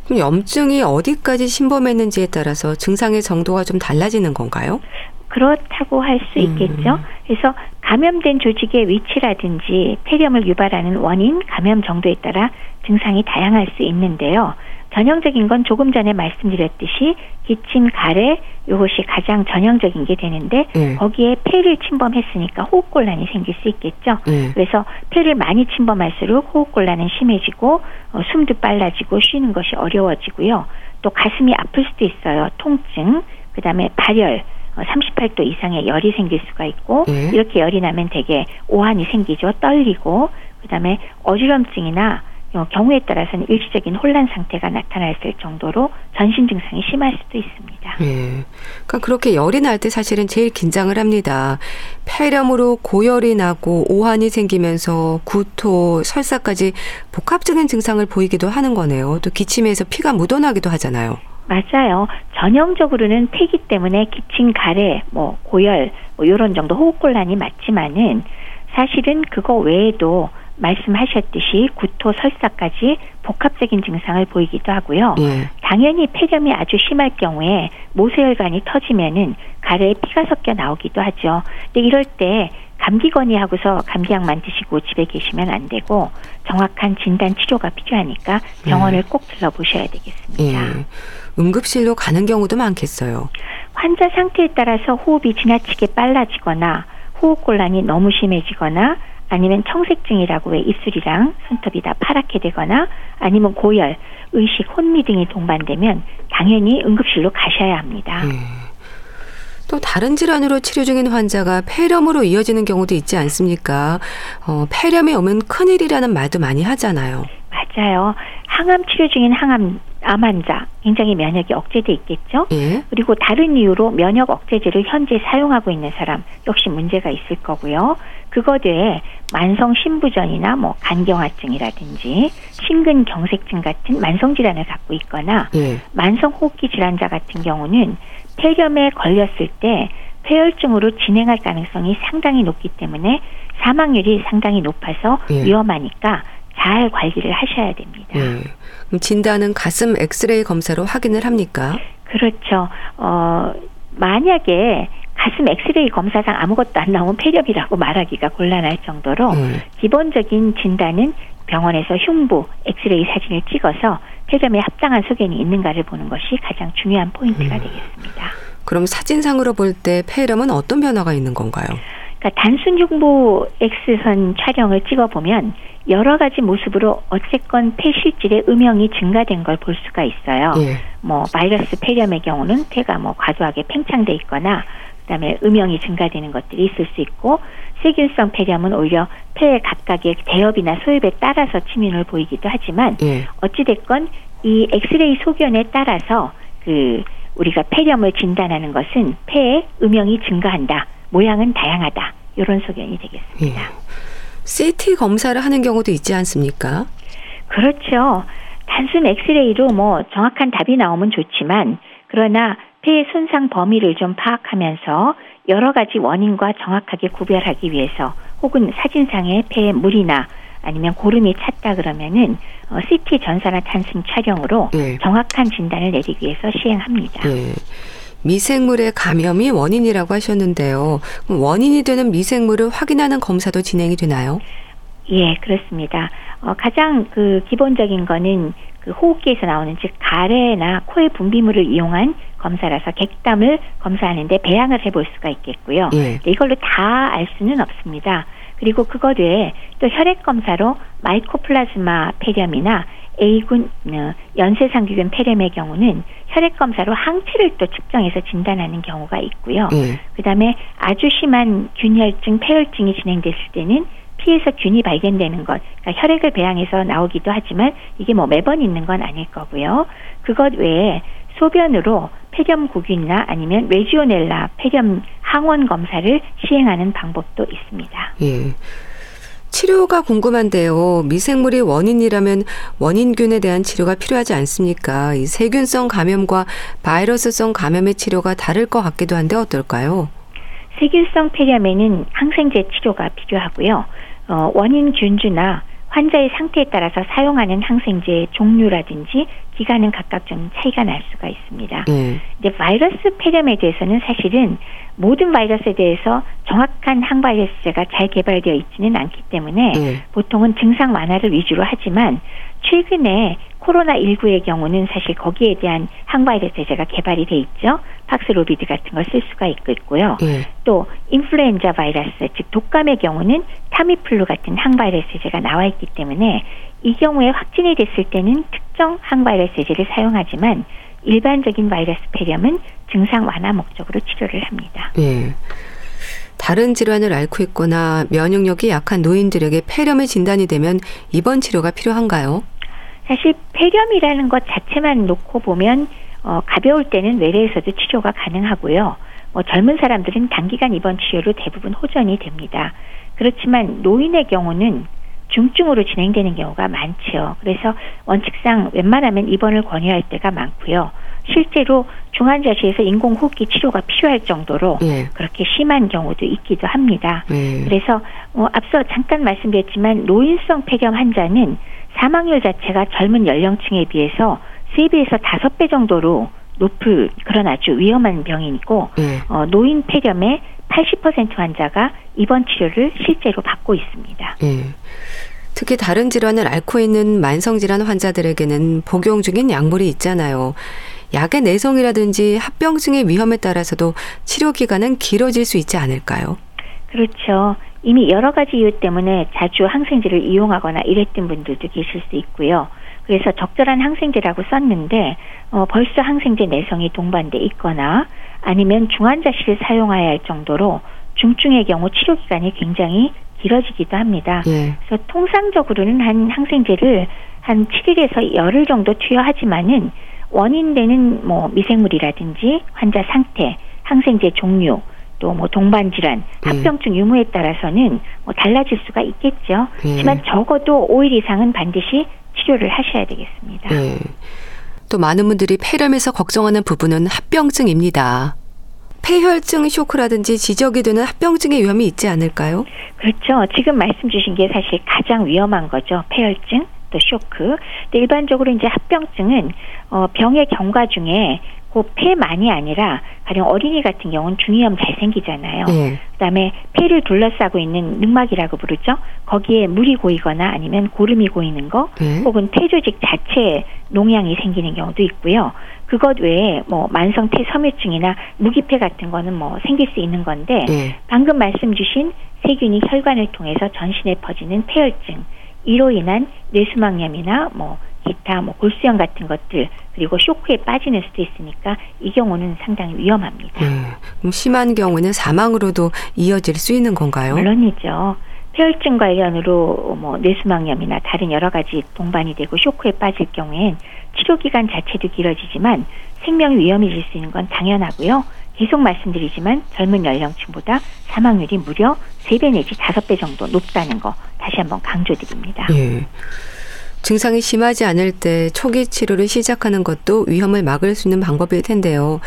그럼 염증이 어디까지 침범했는지에 따라서 증상의 정도가 좀 달라지는 건가요? 그렇다고 할 수 있겠죠. 음. 그래서 감염된 조직의 위치라든지 폐렴을 유발하는 원인, 감염 정도에 따라 증상이 다양할 수 있는데요. 전형적인 건 조금 전에 말씀드렸듯이 기침, 가래 이것이 가장 전형적인 게 되는데 네. 거기에 폐를 침범했으니까 호흡곤란이 생길 수 있겠죠. 네. 그래서 폐를 많이 침범할수록 호흡곤란은 심해지고 어, 숨도 빨라지고 쉬는 것이 어려워지고요. 또 가슴이 아플 수도 있어요. 통증, 그다음에 발열, 38도 어, 이상의 열이 생길 수가 있고 네. 이렇게 열이 나면 되게 오한이 생기죠. 떨리고 그다음에 어지럼증이나 어, 경우에 따라서는 일시적인 혼란 상태가 나타났을 정도로 전신 증상이 심할 수도 있습니다. 예. 그러니까 그렇게 열이 날 때 사실은 제일 긴장을 합니다. 폐렴으로 고열이 나고 오한이 생기면서 구토, 설사까지 복합적인 증상을 보이기도 하는 거네요. 또 기침에서 피가 묻어나기도 하잖아요. 맞아요. 전형적으로는 폐기 때문에 기침, 가래, 뭐 고열, 뭐 이런 정도 호흡곤란이 맞지만은 사실은 그거 외에도 말씀하셨듯이 구토, 설사까지 복합적인 증상을 보이기도 하고요. 예. 당연히 폐렴이 아주 심할 경우에 모세혈관이 터지면은 가래에 피가 섞여 나오기도 하죠. 근데 이럴 때 감기건이 하고서 감기약만 드시고 집에 계시면 안 되고 정확한 진단 치료가 필요하니까 병원을 네. 꼭 들러보셔야 되겠습니다. 네. 응급실로 가는 경우도 많겠어요. 환자 상태에 따라서 호흡이 지나치게 빨라지거나 호흡곤란이 너무 심해지거나 아니면 청색증이라고 왜 입술이랑 손톱이 다 파랗게 되거나 아니면 고열, 의식, 혼미 등이 동반되면 당연히 응급실로 가셔야 합니다. 음. 또 다른 질환으로 치료 중인 환자가 폐렴으로 이어지는 경우도 있지 않습니까? 어, 폐렴이 오면 큰일이라는 말도 많이 하잖아요. 맞아요. 항암 치료 중인 항암 암 환자 굉장히 면역이 억제돼 있겠죠. 예. 그리고 다른 이유로 면역 억제제를 현재 사용하고 있는 사람 역시 문제가 있을 거고요. 그거 외에 만성 신부전이나 뭐 간경화증이라든지 심근경색증 같은 만성 질환을 갖고 있거나 예. 만성 호흡기 질환자 같은 경우는 폐렴에 걸렸을 때 폐혈증으로 진행할 가능성이 상당히 높기 때문에 사망률이 상당히 높아서 예. 위험하니까 잘 관리를 하셔야 됩니다. 예. 진단은 가슴 엑스레이 검사로 확인을 합니까? 그렇죠. 어, 만약에 가슴 엑스레이 검사상 아무것도 안 나오면 폐렴이라고 말하기가 곤란할 정도로 음. 기본적인 진단은 병원에서 흉부 엑스레이 사진을 찍어서 폐렴에 합당한 소견이 있는가를 보는 것이 가장 중요한 포인트가 음. 되겠습니다. 그럼 사진상으로 볼 때 폐렴은 어떤 변화가 있는 건가요? 그러니까 단순 흉부 X선 촬영을 찍어보면 여러 가지 모습으로 어쨌건 폐실질의 음영이 증가된 걸 볼 수가 있어요. 예. 뭐 바이러스 폐렴의 경우는 폐가 뭐 과도하게 팽창돼 있거나 그다음에 음영이 증가되는 것들이 있을 수 있고 세균성 폐렴은 오히려 폐 각각의 대엽이나 소엽에 따라서 침윤을 보이기도 하지만 예. 어찌 됐건 이 엑스레이 소견에 따라서 그 우리가 폐렴을 진단하는 것은 폐의 음영이 증가한다. 모양은 다양하다. 이런 소견이 되겠습니다. 예. CT 검사를 하는 경우도 있지 않습니까? 그렇죠. 단순 엑스레이로 뭐 정확한 답이 나오면 좋지만 그러나 폐의 손상 범위를 좀 파악하면서 여러 가지 원인과 정확하게 구별하기 위해서 혹은 사진상의 폐에 물이나 아니면 고름이 찼다 그러면은 어, CT 전산화 탄승 촬영으로 네. 정확한 진단을 내리기 위해서 시행합니다. 네. 미생물의 감염이 원인이라고 하셨는데요. 원인이 되는 미생물을 확인하는 검사도 진행이 되나요? 예, 그렇습니다. 어, 가장 그 기본적인 거는 그 호흡기에서 나오는 즉 가래나 코의 분비물을 이용한 검사라서 객담을 검사하는데 배양을 해볼 수가 있겠고요. 예. 이걸로 다 알 수는 없습니다. 그리고 그것 외에 또 혈액 검사로 마이코플라즈마 폐렴이나 A군 어, 연쇄상기균 폐렴의 경우는 혈액 검사로 항체를 또 측정해서 진단하는 경우가 있고요. 예. 그다음에 아주 심한 균혈증, 패혈증이 진행됐을 때는 피에서 균이 발견되는 것, 그러니까 혈액을 배양해서 나오기도 하지만 이게 뭐 매번 있는 건 아닐 거고요. 그것 외에 소변으로 폐렴 구균이나 아니면 레지오넬라 폐렴 항원 검사를 시행하는 방법도 있습니다. 예. 치료가 궁금한데요. 미생물이 원인이라면 원인균에 대한 치료가 필요하지 않습니까? 이 세균성 감염과 바이러스성 감염의 치료가 다를 것 같기도 한데 어떨까요? 세균성 폐렴에는 항생제 치료가 필요하고요. 어, 원인 균주나 환자의 상태에 따라서 사용하는 항생제 종류라든지 기간은 각각 좀 차이가 날 수가 있습니다. 네. 이제 바이러스 폐렴에 대해서는 사실은 모든 바이러스에 대해서 정확한 항바이러스제가 잘 개발되어 있지는 않기 때문에 네. 보통은 증상 완화를 위주로 하지만 최근에 코로나19의 경우는 사실 거기에 대한 항바이러스 제제가 개발이 돼 있죠. 팍스로비드 같은 걸 쓸 수가 있고요. 네. 또 인플루엔자 바이러스, 즉 독감의 경우는 타미플루 같은 항바이러스 제제가 나와 있기 때문에 이 경우에 확진이 됐을 때는 특정 항바이러스 제제를 사용하지만 일반적인 바이러스 폐렴은 증상 완화 목적으로 치료를 합니다. 네. 다른 질환을 앓고 있거나 면역력이 약한 노인들에게 폐렴이 진단이 되면 입원 치료가 필요한가요? 사실 폐렴이라는 것 자체만 놓고 보면 어, 가벼울 때는 외래에서도 치료가 가능하고요. 뭐 젊은 사람들은 단기간 입원 치료로 대부분 호전이 됩니다. 그렇지만 노인의 경우는 중증으로 진행되는 경우가 많죠. 그래서 원칙상 웬만하면 입원을 권유할 때가 많고요. 실제로 중환자실에서 인공호흡기 치료가 필요할 정도로 네. 그렇게 심한 경우도 있기도 합니다. 네. 그래서 어, 앞서 잠깐 말씀드렸지만 노인성 폐렴 환자는 사망률 자체가 젊은 연령층에 비해서 세배에서 다섯 배 정도로 높을 그런 아주 위험한 병이고 네. 어, 노인 폐렴의 80% 환자가 입원 치료를 실제로 받고 있습니다. 네. 특히 다른 질환을 앓고 있는 만성질환 환자들에게는 복용 중인 약물이 있잖아요. 약의 내성이라든지 합병증의 위험에 따라서도 치료 기간은 길어질 수 있지 않을까요? 그렇죠. 이미 여러 가지 이유 때문에 자주 항생제를 이용하거나 이랬던 분들도 계실 수 있고요. 그래서 적절한 항생제라고 썼는데 어, 벌써 항생제 내성이 동반돼 있거나 아니면 중환자실을 사용해야 할 정도로 중증의 경우 치료 기간이 굉장히 길어지기도 합니다. 예. 그래서 통상적으로는 한 항생제를 한 7일에서 열흘 정도 투여하지만은 원인되는 뭐 미생물이라든지 환자 상태, 항생제 종류, 또 뭐 동반 질환, 예. 합병증 유무에 따라서는 뭐 달라질 수가 있겠죠. 예. 하지만 적어도 5일 이상은 반드시 치료를 하셔야 되겠습니다. 예. 또 많은 분들이 폐렴에서 걱정하는 부분은 합병증입니다. 폐혈증 쇼크라든지 지적이 되는 합병증의 위험이 있지 않을까요? 그렇죠. 지금 말씀 주신 게 사실 가장 위험한 거죠. 폐혈증, 또 쇼크. 근데 일반적으로 이제 합병증은 어, 병의 경과 중에 그 폐만이 아니라 가령 어린이 같은 경우는 중이염 잘 생기잖아요. 네. 그다음에 폐를 둘러싸고 있는 늑막이라고 부르죠. 거기에 물이 고이거나 아니면 고름이 고이는 거, 네. 혹은 폐 조직 자체에 농양이 생기는 경우도 있고요. 그것 외에 뭐 만성 폐섬유증이나 무기폐 같은 거는 뭐 생길 수 있는 건데 네. 방금 말씀 주신 세균이 혈관을 통해서 전신에 퍼지는 폐혈증 이로 인한 뇌수막염이나 뭐 기타 뭐 골수염 같은 것들 그리고 쇼크에 빠지는 수도 있으니까 이 경우는 상당히 위험합니다. 네. 그럼 심한 경우는 사망으로도 이어질 수 있는 건가요? 물론이죠. 폐혈증 관련으로 뭐 뇌수막염이나 다른 여러 가지 동반이 되고 쇼크에 빠질 경우엔 치료 기간 자체도 길어지지만 생명 위험해질 수 있는 건 당연하고요. 계속 말씀드리지만 젊은 연령층보다 사망률이 무려 3배 내지 5배 정도 높다는 거 다시 한번 강조드립니다. 예. 증상이 심하지 않을 때 초기 치료를 시작하는 것도 위험을 막을 수 있는 방법일 텐데요.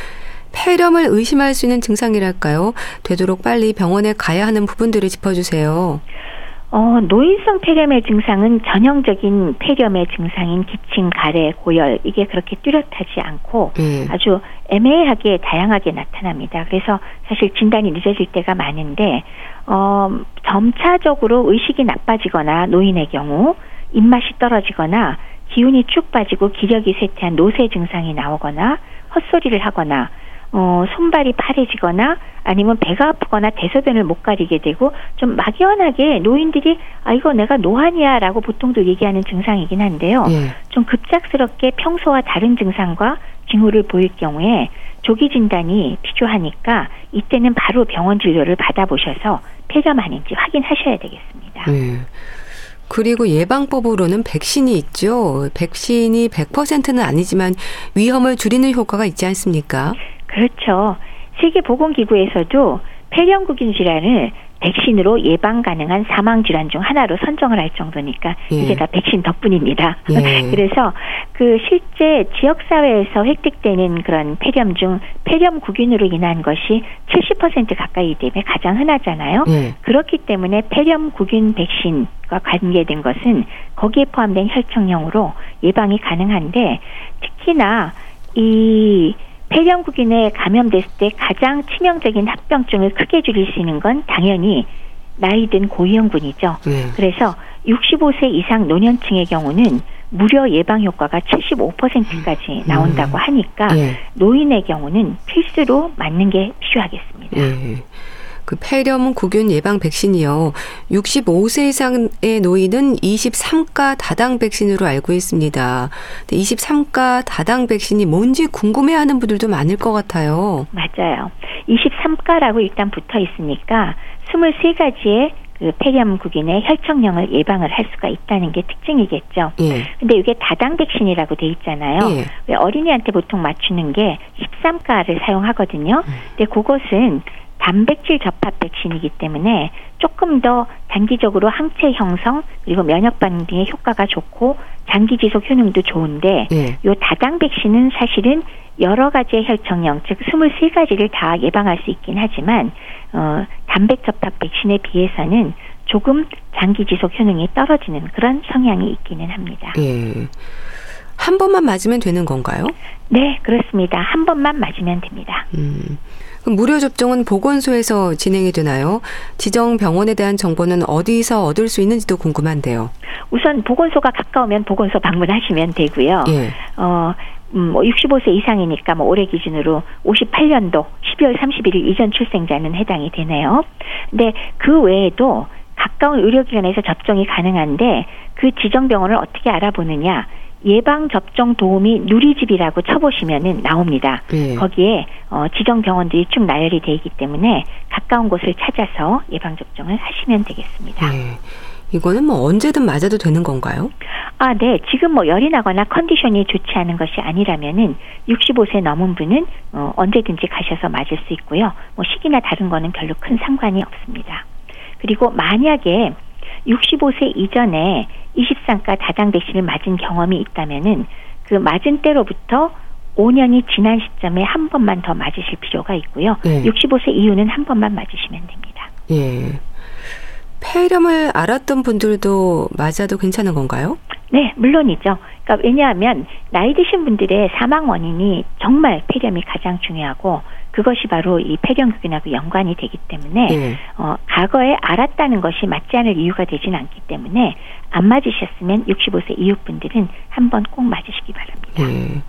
폐렴을 의심할 수 있는 증상이랄까요? 되도록 빨리 병원에 가야 하는 부분들을 짚어주세요. 어, 노인성 폐렴의 증상은 전형적인 폐렴의 증상인 기침, 가래, 고열 이게 그렇게 뚜렷하지 않고 음. 아주 애매하게 다양하게 나타납니다. 그래서 사실 진단이 늦어질 때가 많은데 어, 점차적으로 의식이 나빠지거나 노인의 경우 입맛이 떨어지거나 기운이 쭉 빠지고 기력이 쇠퇴한 노쇠 증상이 나오거나 헛소리를 하거나 어, 손발이 파래지거나 아니면 배가 아프거나 대소변을 못 가리게 되고 좀 막연하게 노인들이 아 이거 내가 노안이야라고 보통도 얘기하는 증상이긴 한데요. 예. 좀 급작스럽게 평소와 다른 증상과 징후를 보일 경우에 조기 진단이 필요하니까 이때는 바로 병원 진료를 받아보셔서 폐렴 아닌지 확인하셔야 되겠습니다. 예. 그리고 예방법으로는 백신이 있죠. 백신이 100%는 아니지만 위험을 줄이는 효과가 있지 않습니까? 그렇죠. 세계보건기구에서도 폐렴구균 질환을 백신으로 예방 가능한 사망 질환 중 하나로 선정을 할 정도니까 예. 이게 다 백신 덕분입니다. 예. 그래서 그 실제 지역 사회에서 획득되는 그런 폐렴 중 폐렴구균으로 인한 것이 70% 가까이 되면 가장 흔하잖아요. 예. 그렇기 때문에 폐렴구균 백신과 관계된 것은 거기에 포함된 혈청형으로 예방이 가능한데 특히나 이 폐렴구균에 감염됐을 때 가장 치명적인 합병증을 크게 줄일 수 있는 건 당연히 나이 든 고위험군이죠. 네. 그래서 65세 이상 노년층의 경우는 무려 예방 효과가 75%까지 나온다고 음. 하니까 네. 노인의 경우는 필수로 맞는 게 필요하겠습니다. 네. 그 폐렴 구균 예방 백신이요. 65세 이상의 노인은 23가 다당 백신으로 알고 있습니다. 23가 다당 백신이 뭔지 궁금해하는 분들도 많을 것 같아요. 맞아요. 23가라고 일단 붙어 있으니까 23가지의 그 폐렴 구균의 혈청령을 예방을 할 수가 있다는 게 특징이겠죠. 예. 근데 이게 다당 백신이라고 돼 있잖아요. 예. 왜 어린이한테 보통 맞추는 게 13가를 사용하거든요. 음. 근데 그것은 단백질 접합 백신이기 때문에 조금 더 단기적으로 항체 형성 그리고 면역 반응 등의 효과가 좋고 장기 지속 효능도 좋은데 네. 요 다당 백신은 사실은 여러 가지의 혈청형 즉 23가지를 다 예방할 수 있긴 하지만 어 단백 접합 백신에 비해서는 조금 장기 지속 효능이 떨어지는 그런 성향이 있기는 합니다. 네. 한 번만 맞으면 되는 건가요? 네, 그렇습니다. 한 번만 맞으면 됩니다. 음. 무료 접종은 보건소에서 진행이 되나요? 지정 병원에 대한 정보는 어디서 얻을 수 있는지도 궁금한데요. 우선 보건소가 가까우면 보건소 방문하시면 되고요. 예. 어, 음, 뭐 65세 이상이니까 뭐 올해 기준으로 58년도 12월 31일 이전 출생자는 해당이 되네요. 근데 그 외에도 가까운 의료기관에서 접종이 가능한데 그 지정 병원을 어떻게 알아보느냐? 예방 접종 도우미 누리집이라고 쳐보시면은 나옵니다. 네. 거기에 어, 지정 병원들이 쭉 나열이 돼 있기 때문에 가까운 곳을 찾아서 예방 접종을 하시면 되겠습니다. 네. 이거는 뭐 언제든 맞아도 되는 건가요? 아, 네. 지금 뭐 열이 나거나 컨디션이 좋지 않은 것이 아니라면은 65세 넘은 분은 어, 언제든지 가셔서 맞을 수 있고요. 뭐 시기나 다른 거는 별로 큰 상관이 없습니다. 그리고 만약에 65세 이전에 23가 다당 백신을 맞은 경험이 있다면은 그 맞은 때로부터 5년이 지난 시점에 한 번만 더 맞으실 필요가 있고요. 네. 65세 이후는 한 번만 맞으시면 됩니다. 예. 폐렴을 알았던 분들도 맞아도 괜찮은 건가요? 네, 물론이죠. 그러니까 왜냐하면 나이 드신 분들의 사망 원인이 정말 폐렴이 가장 중요하고 그것이 바로 이 폐렴균하고 연관이 되기 때문에 네. 어, 과거에 알았다는 것이 맞지 않을 이유가 되지는 않기 때문에 안 맞으셨으면 65세 이후 분들은 한번 꼭 맞으시기 바랍니다. 네.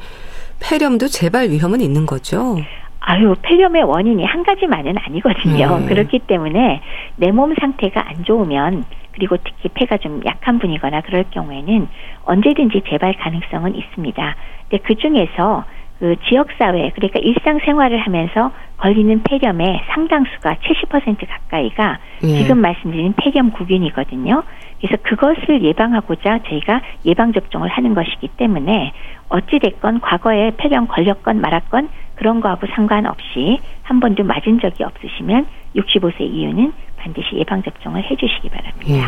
폐렴도 재발 위험은 있는 거죠? 아유, 폐렴의 원인이 한 가지만은 아니거든요. 네. 그렇기 때문에 내 몸 상태가 안 좋으면 그리고 특히 폐가 좀 약한 분이거나 그럴 경우에는 언제든지 재발 가능성은 있습니다. 근데 그 중에서 그 지역사회, 그러니까 일상생활을 하면서 걸리는 폐렴의 상당수가 70% 가까이가 예. 지금 말씀드린 폐렴 구균이거든요. 그래서 그것을 예방하고자 저희가 예방접종을 하는 것이기 때문에 어찌됐건 과거에 폐렴 걸렸건 말았건 그런 거하고 상관없이 한 번도 맞은 적이 없으시면 65세 이후는 반드시 예방접종을 해주시기 바랍니다. 예.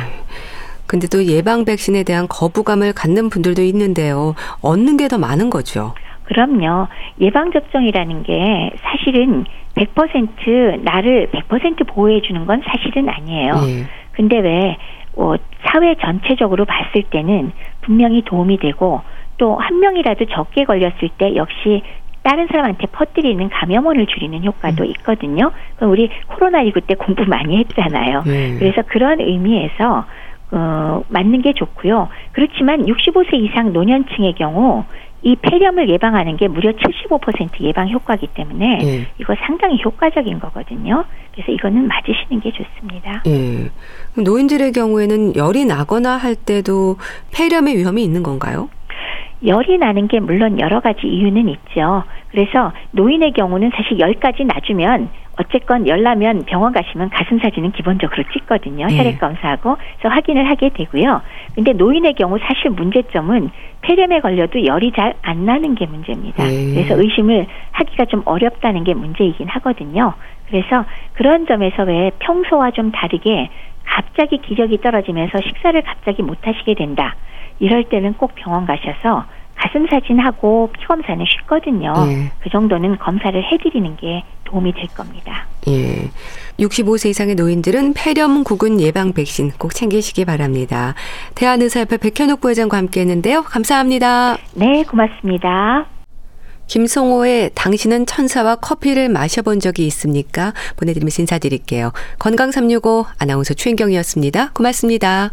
근데 또 예방 백신에 대한 거부감을 갖는 분들도 있는데요. 얻는 게 더 많은 거죠. 그럼요. 예방접종이라는 게 사실은 100% 나를 100% 보호해 주는 건 사실은 아니에요. 네. 근데 왜, 어, 사회 전체적으로 봤을 때는 분명히 도움이 되고 또 한 명이라도 적게 걸렸을 때 역시 다른 사람한테 퍼뜨리는 감염원을 줄이는 효과도 음. 있거든요. 그럼 우리 코로나19 때 공부 많이 했잖아요. 네. 그래서 그런 의미에서 어, 맞는 게 좋고요. 그렇지만 65세 이상 노년층의 경우 이 폐렴을 예방하는 게 무려 75% 예방 효과기 때문에 예. 이거 상당히 효과적인 거거든요. 그래서 이거는 맞으시는 게 좋습니다. 예. 노인들의 경우에는 열이 나거나 할 때도 폐렴의 위험이 있는 건가요? 열이 나는 게 물론 여러 가지 이유는 있죠. 그래서 노인의 경우는 사실 열까지 낮으면 어쨌건 열나면 병원 가시면 가슴 사진은 기본적으로 찍거든요. 네. 혈액 검사하고 그래서 확인을 하게 되고요. 근데 노인의 경우 사실 문제점은 폐렴에 걸려도 열이 잘 안 나는 게 문제입니다. 네. 그래서 의심을 하기가 좀 어렵다는 게 문제이긴 하거든요. 그래서 그런 점에서 왜 평소와 좀 다르게 갑자기 기력이 떨어지면서 식사를 갑자기 못 하시게 된다. 이럴 때는 꼭 병원 가셔서 가슴 사진하고 피 검사는 쉽거든요. 예. 그 정도는 검사를 해드리는 게 도움이 될 겁니다. 예. 65세 이상의 노인들은 폐렴 구근 예방 백신 꼭 챙기시기 바랍니다. 대한의사협회 백현옥 부회장과 함께했는데요. 감사합니다. 네, 고맙습니다. 김성호의 당신은 천사와 커피를 마셔본 적이 있습니까? 보내드리면서 인사드릴게요. 건강365 아나운서 최인경이었습니다. 고맙습니다.